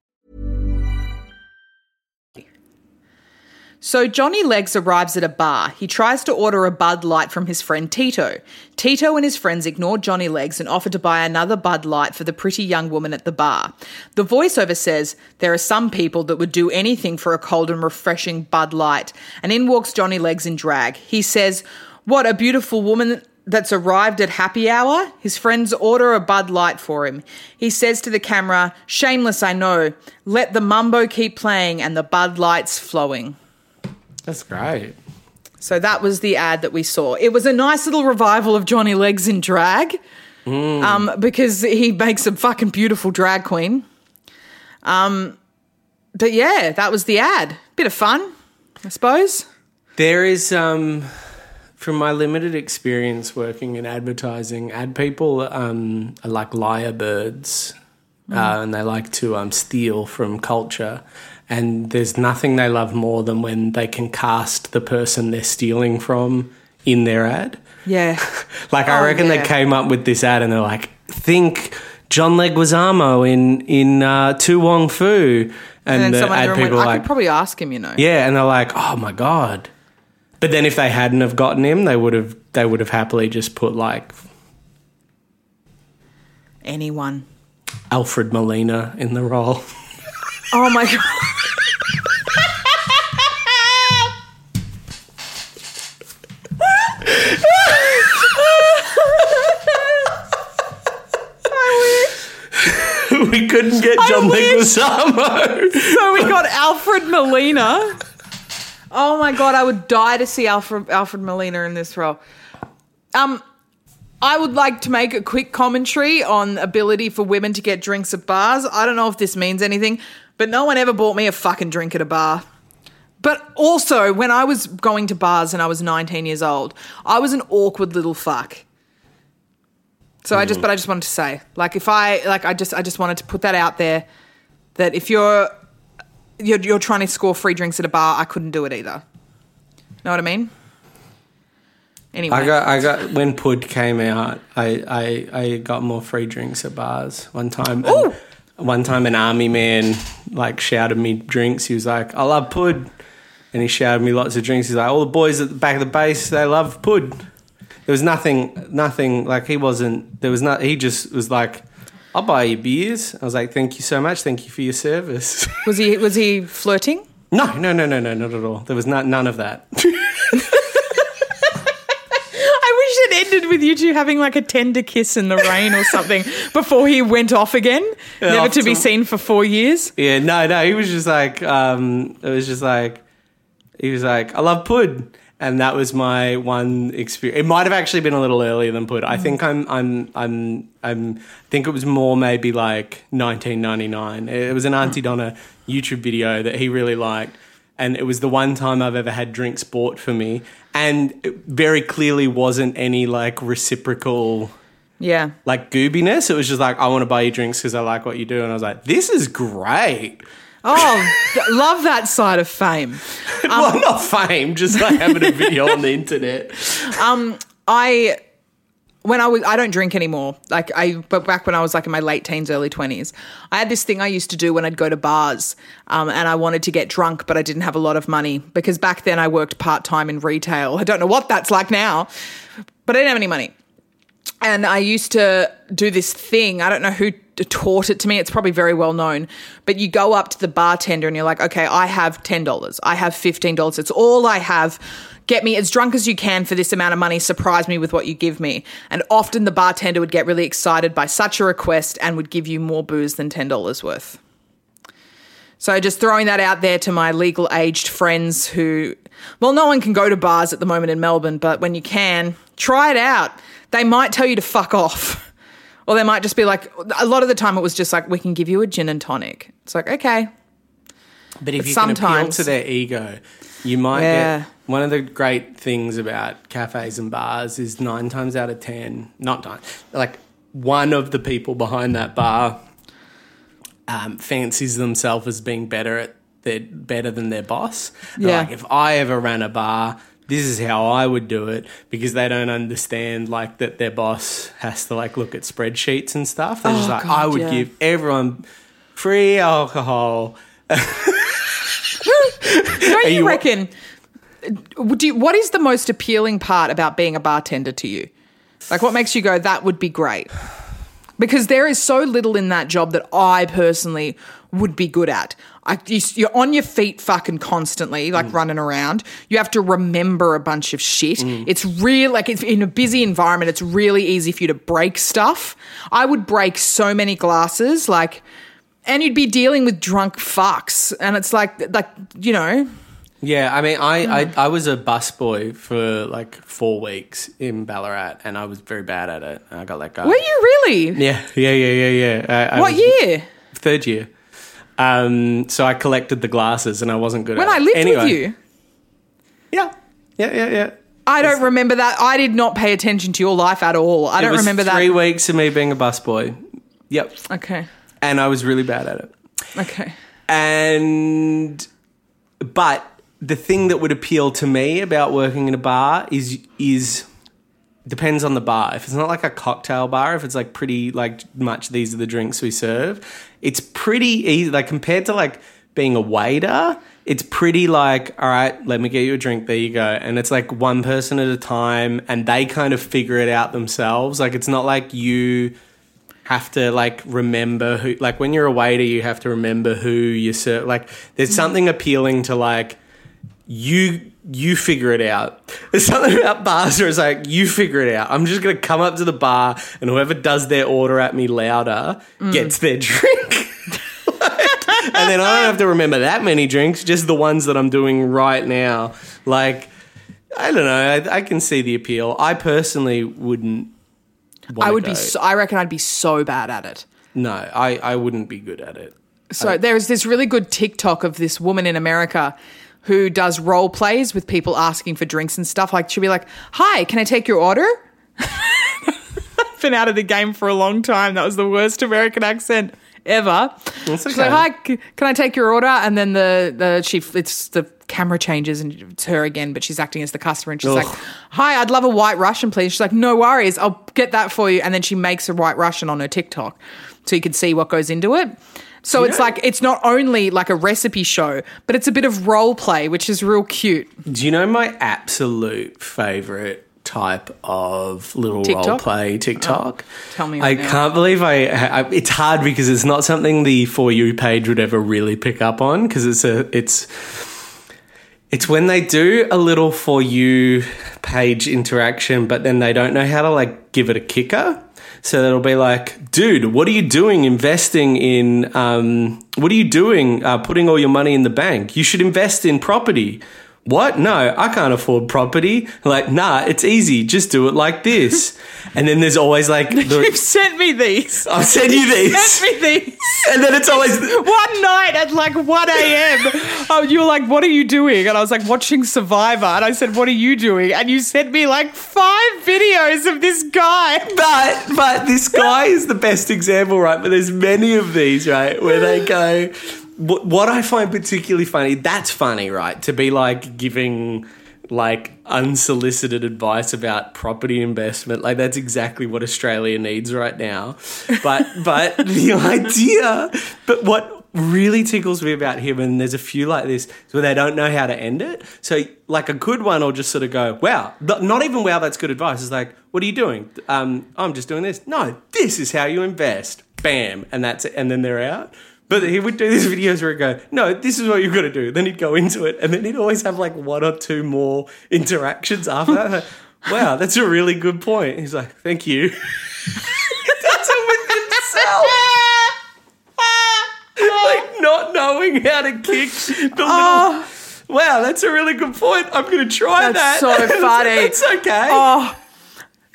S2: So Johnny Legs arrives at a bar. He tries to order a Bud Light from his friend Tito. Tito and his friends ignore Johnny Legs and offer to buy another Bud Light for the pretty young woman at the bar. The voiceover says, There are some people that would do anything for a cold and refreshing Bud Light. And in walks Johnny Legs in drag. He says, What a beautiful woman that's arrived at happy hour. His friends order a Bud Light for him. He says to the camera, Shameless, I know. Let the mumbo keep playing and the Bud Lights flowing.
S3: That's great.
S2: So that was the ad that we saw. It was a nice little revival of Johnny Legs in drag, um, because he makes a fucking beautiful drag queen. Um, but yeah, that was the ad. Bit of fun, I suppose.
S3: There is, um, from my limited experience working in advertising, ad people um, are like lyrebirds, uh, and they like to um, steal from culture. And there's nothing they love more than when they can cast the person they're stealing from in their ad.
S2: Yeah,
S3: Like I
S2: Oh,
S3: reckon
S2: yeah.
S3: they came up with this ad and they're like, think John Leguizamo in in uh, To Wong Foo, and,
S2: and
S3: the ad
S2: went,
S3: people are
S2: I
S3: like,
S2: could probably ask him. You know,
S3: yeah, and they're like, oh my god. But then if they hadn't have gotten him, they would have they would have happily just put like
S2: anyone.
S3: Alfred Molina in the role.
S2: Oh my god.
S3: We couldn't get John. Leguizamo.
S2: So we got Alfred Molina. Oh my god, I would die to see Alfred Alfred Molina in this role. Um, I would like to make a quick commentary on ability for women to get drinks at bars. I don't know if this means anything, but no one ever bought me a fucking drink at a bar. But also, when I was going to bars and I was 19 years old, I was an awkward little fuck. So I just, mm. but I just wanted to say, like, if I, like, I just, I just wanted to put that out there that if you're, you're, you're trying to score free drinks at a bar, I couldn't do it either. Know what I mean? Anyway,
S3: I got, I got when Pud came out, I, I, I got more free drinks at bars one time. And One time, an army man like shouted me drinks. He was like, "I love Pud," and he shouted me lots of drinks. He's like, "All the boys at the back of the base, they love Pud." There was nothing, nothing like he wasn't. There was not. He just was like, "I'll buy you beers." I was like, "Thank you so much. Thank you for your service."
S2: was he, was he flirting?
S3: no, no, no, no, no, not at all. There was not, none of that.
S2: I wish it ended with you two having like a tender kiss in the rain or something before he went off again, never
S3: off
S2: to be seen for four years.
S3: Yeah, no, no. He was just like, um, it was just like, he was like, I love Pud, and that was my one experience. It might have actually been a little earlier than put. I mm. think I'm, I'm, I'm, I'm. I think it was more maybe like 1999. It was an Auntie mm. Donna YouTube video that he really liked. And it was the one time I've ever had drinks bought for me, and it very clearly wasn't any like reciprocal
S2: Yeah.
S3: like goobiness. It was just like, I want to buy you drinks because I like what you do. And I was like, this is great.
S2: Oh, th- love that side of fame.
S3: well, not fame, just like having a video on the internet.
S2: Um, I when I was I don't drink anymore. Like I but back when I was like in my late teens, early twenties, I had this thing I used to do when I'd go to bars, um, and I wanted to get drunk, but I didn't have a lot of money because back then I worked part time in retail. I don't know what that's like now, but I didn't have any money. And I used to do this thing. I don't know who taught it to me. It's probably very well known. But you go up to the bartender and you're like, okay, I have $10. I have $15. It's all I have. Get me as drunk as you can for this amount of money. Surprise me with what you give me. And often the bartender would get really excited by such a request and would give you more booze than $10 worth. So just throwing that out there to my legal aged friends who, well, no one can go to bars at the moment in Melbourne, but when you can, try it out. They might tell you to fuck off. Or they might just be like, a lot of the time it was just like, we can give you a gin and tonic. It's like, okay.
S3: But if you
S2: sometimes-
S3: can appeal to their ego, you might
S2: Yeah.
S3: get one of the great things about cafes and bars is nine times out of ten, not nine, like one of the people behind that bar um, fancies themselves as being better at their better than their boss.
S2: Yeah.
S3: Like if I ever ran a bar, this is how I would do it because they don't understand like that their boss has to like look at spreadsheets and stuff. They're just
S2: Oh,
S3: like,
S2: God,
S3: I would
S2: yeah.
S3: give everyone free alcohol.
S2: Don't you,
S3: you-
S2: reckon? Uh, would you, what is the most appealing part about being a bartender to you? Like, what makes you go, that would be great? Because there is so little in that job that I personally would be good at. I, you, you're on your feet fucking constantly, like mm. running around. You have to remember a bunch of shit. Mm. It's real, like, it's in a busy environment, it's really easy for you to break stuff. I would break so many glasses, like, and you'd be dealing with drunk fucks. And it's like, like, you know,
S3: Yeah, I mean, I, I, mm. I was a busboy for like four weeks in Ballarat, and I was very bad at it. And I got let go.
S2: were you really?
S3: Yeah, yeah, yeah, yeah, yeah. I, I
S2: What
S3: was-
S2: year?
S3: Third year. Um, so I collected the glasses, and I wasn't good
S2: When
S3: at
S2: I lived
S3: Anyway,
S2: with you.
S3: Yeah, yeah, yeah, yeah.
S2: I don't remember that. I did not pay attention to your life at all. I
S3: it
S2: don't
S3: was
S2: remember
S3: three
S2: that.
S3: weeks of me being a busboy. Yep,
S2: Okay.
S3: and I was really bad at it.
S2: Okay.
S3: and but the thing that would appeal to me about working in a bar is is depends on the bar. If it's not like a cocktail bar, if it's like pretty like much these are the drinks we serve, it's pretty easy. Like compared to like being a waiter, it's pretty like all right, let me get you a drink. There you go, and it's like one person at a time, and they kind of figure it out themselves. Like it's not like you have to like remember who like when you're a waiter you have to remember who you serve like there's mm. something appealing to like you you figure it out there's something about bars where it's like you figure it out i'm just gonna come up to the bar and whoever does their order at me louder gets their drink and then i don't have to remember that many drinks just the ones that i'm doing right now like i don't know i, I can see the appeal i personally wouldn't
S2: I would
S3: go.
S2: be. So, I reckon I'd be so bad at it.
S3: No, I, I wouldn't be good at it.
S2: So there's this really good TikTok of this woman in America who does role plays with people asking for drinks and stuff. Like she'll be like, "Hi, can I take your order?" been out of the game for a long time. That was the worst American accent ever.
S3: That's
S2: She's like, "Hi, c- can I take your order?" And then the the she it's the camera changes and it's her again, but she's acting as the customer and she's
S3: Ugh.
S2: like, "Hi, I'd love a white Russian, please." She's like, "No worries, I'll get that for you." And then she makes a white Russian on her TikTok, so you can see what goes into it. So it's like it's not only like a recipe show, but it's a bit of role play, which is real cute.
S3: Do you know my absolute favorite type of little
S2: TikTok?
S3: role play TikTok?
S2: Oh, tell me
S3: I
S2: now.
S3: can't believe I, I. It's hard because it's not something the for you page would ever really pick up on because it's a it's. It's when they do a little for you page interaction, but then they don't know how to like give it a kicker. So it'll be like, dude, what are you doing investing in? Um, what are you doing uh, putting all your money in the bank? You should invest in property. What? No, I can't afford property. Like, nah, it's easy. Just do it like this. And then there's always like,
S2: You've sent me these.
S3: I've sent you these.
S2: Sent me these.
S3: And then it's always,
S2: One night at like 1 a.m. Oh, you were like, what are you doing? And I was like, watching Survivor. And I said, what are you doing? And you sent me like five videos of this guy.
S3: But but this guy is the best example, right? But there's many of these, right, where they go. What, what I find particularly funny, that's funny, right? To be like giving like unsolicited advice about property investment, like that's exactly what Australia needs right now. But but the idea, but what really tickles me about him, and there's a few like this, is where they don't know how to end it. So, like a good one, will just sort of go, "Wow," not even "Wow, that's good advice." It's like, "What are you doing?" Um, I'm just doing this. No, this is how you invest. Bam, and that's it. And then they're out. But he would do these videos where he'd go, "No, this is what you've got to do." Then he'd go into it, and then he'd always have like one or two more interactions after that. Like, wow, that's a really good point. He's like, "Thank you." That's it with himself like not knowing how to kick the little. Oh. Wow, that's a really good point. I'm going to try that.
S2: That's
S3: that.
S2: so funny.
S3: it's okay.
S2: Oh,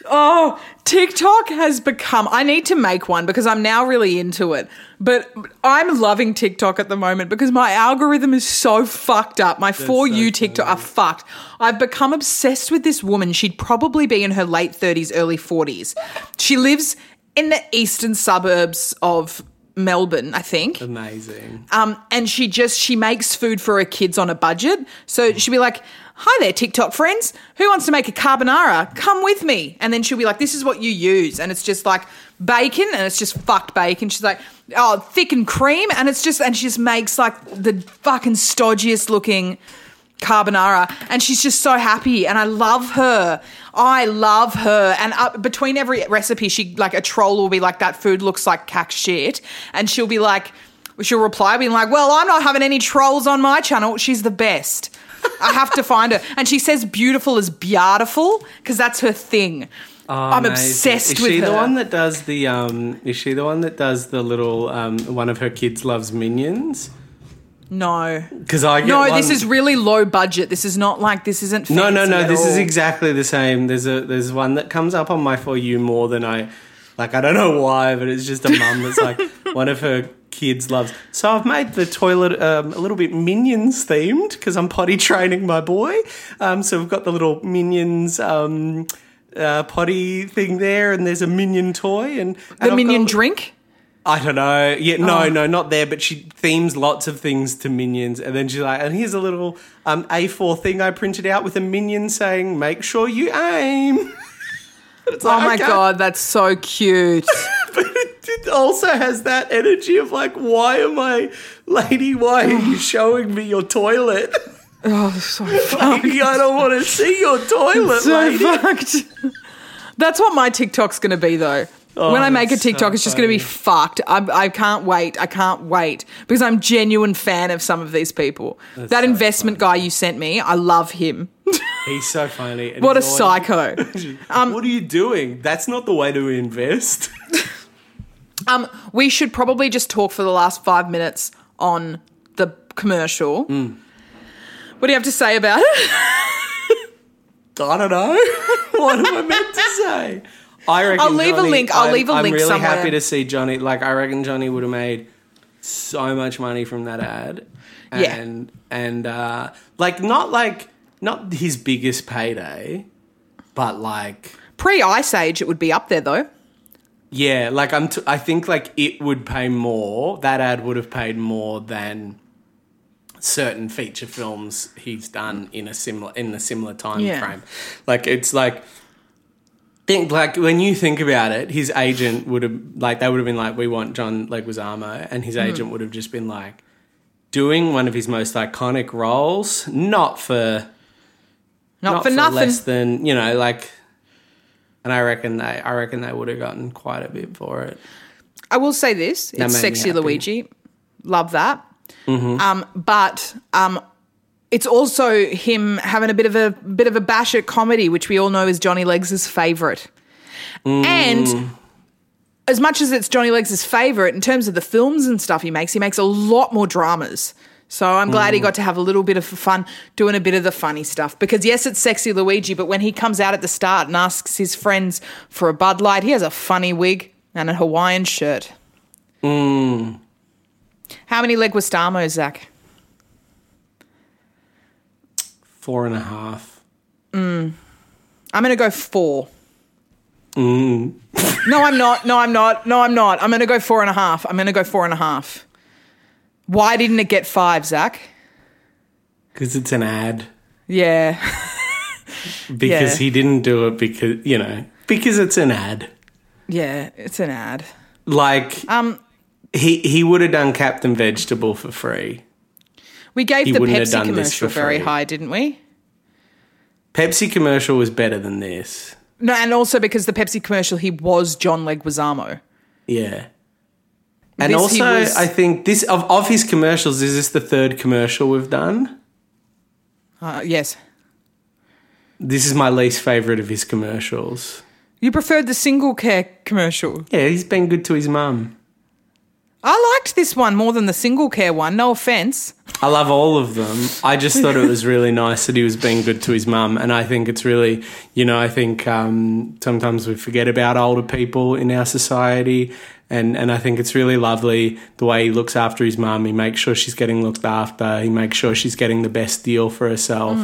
S2: oh, TikTok has become. I need to make one because I'm now really into it. But I'm loving TikTok at the moment because my algorithm is so fucked up. My For
S3: so
S2: You TikTok are fucked. I've become obsessed with this woman. She'd probably be in her late 30s, early 40s. She lives in the eastern suburbs of Melbourne, I think.
S3: Amazing.
S2: Um, and she just she makes food for her kids on a budget. So she'd be like, "Hi there, TikTok friends. Who wants to make a carbonara? Come with me." And then she'll be like, "This is what you use," and it's just like bacon, and it's just fucked bacon. She's like, "Oh, thick and cream," and it's just and she just makes like the fucking stodgiest looking carbonara and she's just so happy and i love her. I love her and up between every recipe she like a troll will be like that food looks like cack shit. And she'll be like she'll reply being like well i'm not having any trolls on my channel. She's the best. I have to find her. And she says beautiful is beautiful because that's her thing. I'm
S3: Amazing.
S2: obsessed
S3: is
S2: with
S3: she
S2: her.
S3: the one that does the um is she the one that does the little um one of her kids loves minions
S2: no.
S3: Because i get
S2: no
S3: one-
S2: this is really low budget. This is not like this isn't
S3: no no no this is exactly the same. There's a there's one that comes up on my for you more than i like i don't know why but it's just a mum that's like one of her kids loves. So i've made the toilet um, a little bit minions themed because i'm potty training my boy. Um, so we've got the little minions um, uh, potty thing there and there's a minion toy and, and I've
S2: the
S3: got
S2: minion drink
S3: I don't know. Yeah, no,
S2: Oh.
S3: no, not there. But she themes lots of things to minions, and then she's like, "And here's a little um, A4 thing I printed out with a minion saying, make sure you aim.'"
S2: Oh my
S3: okay.
S2: god that's so cute
S3: But it, also has that energy of like, "Why am I, lady? Why are you showing me your toilet?
S2: oh so
S3: like, I don't want to see your toilet,
S2: so
S3: lady."
S2: fucked. That's what my TikTok's going to be, though. When I make a
S3: Oh, that's so
S2: TikTok, it's just going to be fucked. I'm, I can't wait. I can't wait because I'm genuine fan of some of these people. that
S3: so
S2: investment guy you sent me, I love him.
S3: He's so funny.
S2: what a psycho. Um,
S3: what are you doing? That's not the way to invest.
S2: Um, we should probably just talk for the last five minutes on the commercial.
S3: Hmm.
S2: What do you have to say about it?
S3: I don't know. what am I meant to say? I reckon
S2: I'll leave a
S3: Johnny-
S2: link- I'll
S3: I'm-
S2: leave a
S3: I'm
S2: link
S3: really
S2: somewhere.
S3: happy to see Johnny. Like I reckon Johnny would have made so much money from that ad.
S2: Yeah.
S3: And and uh, like not like not his biggest payday, but like
S2: Pre Ice Age, it would be up there, though.
S3: Yeah, like I'm. T- I think like it would pay more. That ad would have paid more than certain feature films he's done in a similar in a similar time
S2: Yeah.
S3: frame. Like it's like think like when you think about it, his agent would have like they would have been like, "We want John Leguizamo," and
S2: Hmm.
S3: his agent would have just been like doing one of his most iconic roles, not for
S2: Not, for, nothing.
S3: less than you know like. And I reckon they, I reckon they would have gotten quite a bit for it.
S2: I will say this:
S3: That
S2: it's sexy. Luigi. Love that.
S3: Mm-hmm.
S2: Um, but um, it's also him having a bit of a bit of a bash at comedy, which we all know is Johnny Legs' favorite.
S3: Mm.
S2: And as much as it's Johnny Legs' favorite in terms of the films and stuff he makes, he makes a lot more dramas. So I'm glad
S3: Mm.
S2: he got to have a little bit of fun doing a bit of the funny stuff. Because yes, it's sexy Luigi, but when he comes out at the start and asks his friends for a Bud Light, he has a funny wig and a Hawaiian shirt.
S3: Mm.
S2: How many Leguizamos, Zach?
S3: Four and a half. Mm.
S2: I'm going to go four.
S3: Mm.
S2: no, I'm not. No, I'm not. No, I'm not. I'm going to go four and a half. I'm going to go four and a half. Why didn't it get five, Zach?
S3: Because it's an ad.
S2: Yeah.
S3: Because
S2: Yeah.
S3: he didn't do it because, you know, because it's an ad.
S2: Yeah, it's an ad.
S3: Like,
S2: Um,
S3: he, he would have done Captain Vegetable for free.
S2: We gave
S3: He
S2: the Pepsi commercial very high, didn't we?
S3: Pepsi commercial was better than this.
S2: No, and also because the Pepsi commercial, he was John Leguizamo.
S3: Yeah. And
S2: This
S3: also,
S2: was-
S3: I think this of, of his commercials, is this the third commercial we've done?
S2: Uh, yes.
S3: This is my least favorite of his commercials.
S2: You preferred the single care commercial.
S3: Yeah, he's been good to his mum.
S2: I liked this one more than the single care one. No offense.
S3: I love all of them. I just thought it was really nice that he was being good to his mum, and I think it's really, you know, I think um, sometimes we forget about older people in our society, and and I think it's really lovely the way he looks after his mum. He makes sure she's getting looked after. He makes sure she's getting the best deal for herself.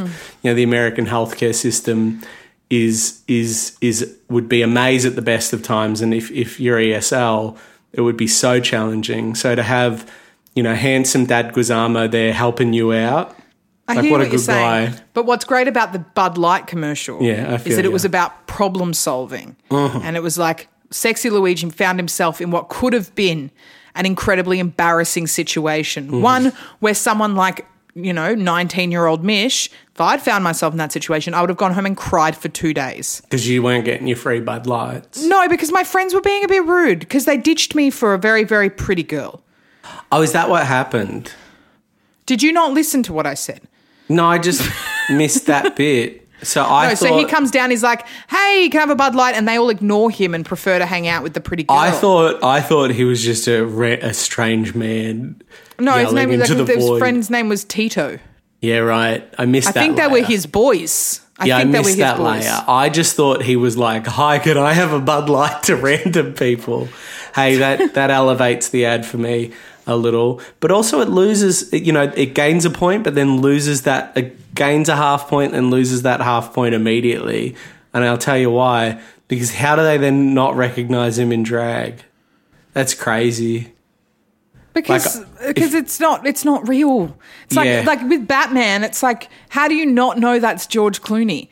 S3: You know, the American healthcare system is is is would be a maze at the best of times, and if if you're ESL, it would be so challenging. So to have you know handsome Dad Guizamo there helping you out,
S2: I
S3: like
S2: hear
S3: what a
S2: what you're
S3: good
S2: saying.
S3: guy.
S2: But what's great about the Bud Light commercial
S3: Yeah,
S2: is that it was about problem solving.
S3: Uh-huh.
S2: And it was like sexy Luigi found himself in what could have been an incredibly embarrassing situation.
S3: Mm-hmm.
S2: One where someone like, you know, 19 year old Mish, if I'd found myself in that situation, I would have gone home and cried for two days.
S3: because you weren't getting your free Bud Lights.
S2: No, because my friends were being a bit rude because they ditched me for a very, very pretty girl.
S3: Oh, is that what happened?
S2: Did you not listen to what I said?
S3: No, I just missed that bit. So I
S2: No,
S3: thought
S2: so he comes down, he's like, hey, can I have a Bud Light? And they all ignore him and prefer to hang out with the pretty girl.
S3: I thought I thought he was just a re- a strange man.
S2: No, his name was like, his
S3: void.
S2: friend's name was Tito.
S3: Yeah, right. I missed
S2: I
S3: that.
S2: think they were his boys. I
S3: yeah, I
S2: think were
S3: missed
S2: his
S3: that
S2: boys.
S3: layer. I just thought he was like, "Hi, can I have a Bud Light to random people?" Hey, that that elevates the ad for me a little, but also it loses. You know, it gains a point, but then loses that. It gains a half point and loses that half point immediately. And I'll tell you why. Because how do they then not recognize him in drag? That's crazy.
S2: Because
S3: Like, uh,
S2: because it's not it's not real. It's like
S3: Yeah.
S2: like with Batman, it's like how do you not know that's George Clooney?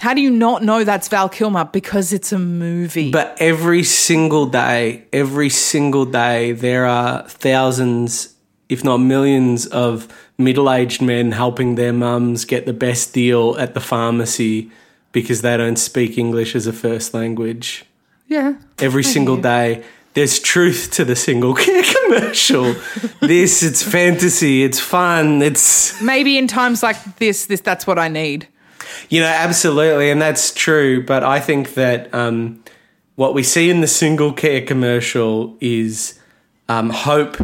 S2: How do you not know that's Val Kilmer? Because it's a movie.
S3: But every single day, every single day, there are thousands, if not millions, of middle aged men helping their mums get the best deal at the pharmacy because they don't speak English as a first language.
S2: yeah.
S3: Every single day. There's truth to the single care commercial. this, it's fantasy, it's fun, it's
S2: Maybe in times like this, this that's what I need.
S3: You know, absolutely, and that's true. But I think that um, what we see in the single care commercial is um, hope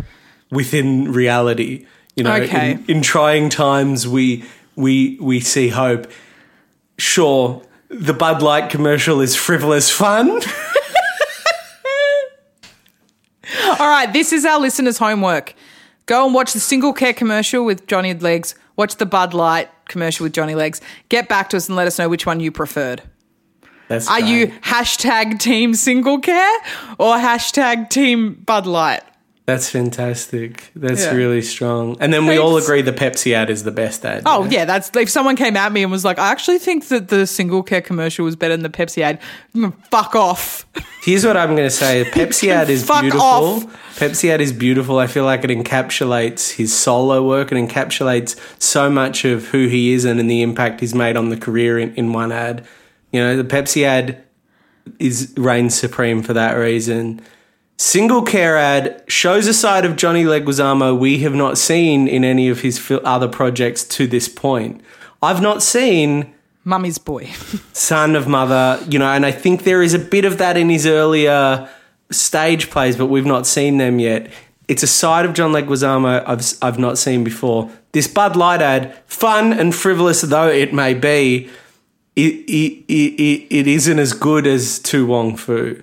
S3: within reality. You know,
S2: Okay.
S3: in, in trying times, we we we see hope. Sure, the Bud Light commercial is frivolous fun.
S2: All right, this is our listeners' homework. Go and watch the single care commercial with Johnny Legs. Watch the Bud Light commercial with Johnny Legs. Get back to us and let us know which one you preferred.
S3: That's
S2: Are you hashtag team single care or hashtag team Bud Light?
S3: That's fantastic. That's
S2: Yeah.
S3: really strong. And then we all
S2: Thanks.
S3: agree the Pepsi ad is the best ad.
S2: Oh yeah, that's if someone came at me and was like, I actually think that the single care commercial was better than the Pepsi ad. mm, Fuck off.
S3: Here's what I'm going to say. Pepsi ad is
S2: Fuck
S3: beautiful.
S2: off.
S3: Pepsi ad is beautiful. I feel like it encapsulates his solo work. It encapsulates so much of who he is and, and the impact he's made on the career in, in one ad. You know, the Pepsi ad is reigns supreme for that reason. Single care ad shows a side of Johnny Leguizamo we have not seen in any of his fil- other projects to this point. I've not seen
S2: Mummy's boy.
S3: son of mother, you know, and I think there is a bit of that in his earlier stage plays, but we've not seen them yet. It's a side of John Leguizamo I've, I've not seen before. This Bud Light ad, fun and frivolous though it may be, it, it, it, it, it isn't as good as To Wong Foo.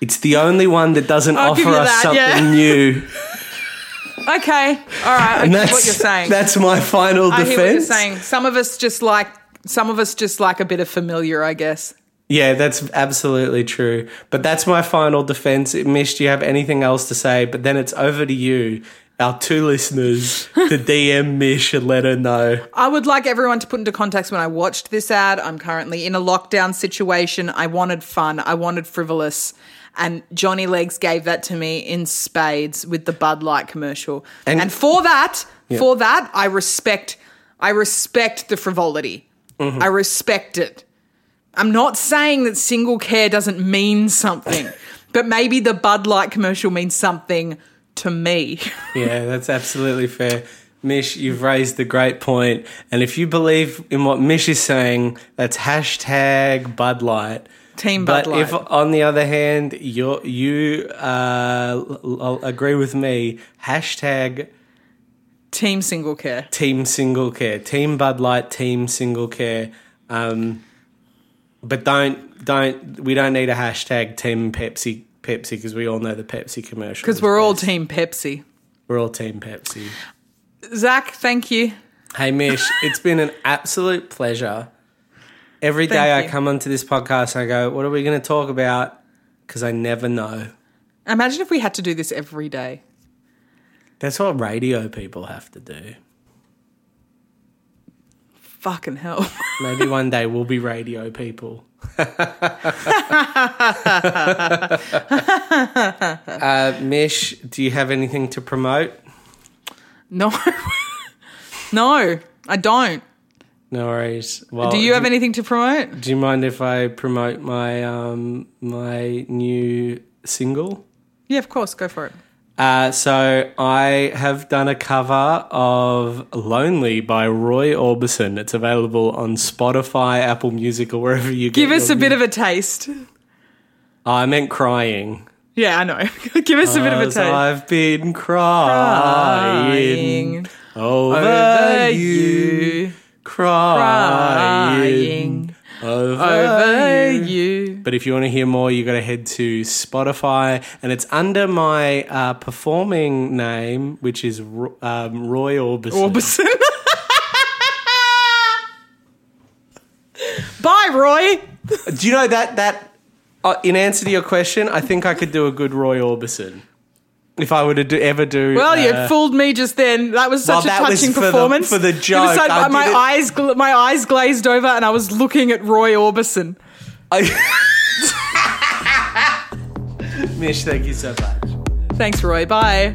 S3: It's the only one that doesn't
S2: I'll
S3: offer us
S2: that,
S3: something
S2: yeah.
S3: new.
S2: okay, all right. I
S3: And that's
S2: what you're saying.
S3: That's my final
S2: I
S3: defense.
S2: hear what you're saying. Some of us just like some of us just like a bit of familiar, I guess.
S3: Yeah, that's absolutely true. But that's my final defense. Mish, do you have anything else to say? But then it's over to you, our two listeners, to DM Mish and let her know.
S2: I would like everyone to put into context when I watched this ad. I'm currently in a lockdown situation. I wanted fun. I wanted frivolous. And Johnny Legs gave that to me in spades with the Bud Light commercial.
S3: And-
S2: And, for that, for that, I respect I respect the frivolity. Mm-hmm. I respect it. I'm not saying that single care doesn't mean something, but maybe the Bud Light commercial means something to me.
S3: Yeah, that's absolutely fair. Mish, you've raised a great point. And if you believe in what Mish is saying, that's hashtag Bud Light.
S2: Team Bud
S3: But
S2: Light.
S3: if, on the other hand, you you uh, l- l- agree with me, hashtag
S2: Team single care.
S3: Team Single Care, Team Bud Light, Team Single Care. Um, but don't don't we don't need a hashtag Team Pepsi Pepsi because we all know the Pepsi commercial.
S2: Because we're all
S3: best.
S2: Team Pepsi.
S3: we're all Team Pepsi.
S2: Zach, thank you.
S3: Hey Mish, it's been an absolute pleasure. Every day
S2: Thank
S3: I
S2: you.
S3: come onto this podcast, I go, "What are we going to talk about?" Because I never know.
S2: Imagine if we had to do this every day.
S3: That's what radio people have to do.
S2: Fucking hell.
S3: Maybe one day we'll be radio people. uh, Mish, do you have anything to promote?
S2: No. no, I don't.
S3: No worries. Well,
S2: Do you have anything to promote?
S3: Do you mind if I promote my um, my new single?
S2: Yeah, of course. Go for it.
S3: Uh, so I have done a cover of "Lonely" by Roy Orbison. It's available on Spotify, Apple Music, or wherever you get
S2: Give us a bit of a taste.
S3: Oh, I meant crying.
S2: Yeah, I know. Give us a bit of a taste.
S3: I've been crying,
S2: Crying
S3: over,
S2: over
S3: you,
S2: you,
S3: crying,
S2: crying
S3: over,
S2: over
S3: you.
S2: you.
S3: But if you want to hear more, you've got to head to Spotify, and it's under my uh, performing name, which is um, Roy Orbison.
S2: Orbison. Bye, Roy.
S3: Do you know that that uh, in answer to your question, I think I could do a good Roy Orbison if I were to do, ever do.
S2: Well, you
S3: uh,
S2: fooled me just then. That was
S3: Well,
S2: such a touching
S3: for the-
S2: performance.
S3: for the
S2: It was
S3: joke.
S2: so-
S3: I
S2: my eyes, gl- my eyes glazed over, and I was looking at Roy Orbison.
S3: I- Mish, thank you so much.
S2: Thanks, Roy. Bye.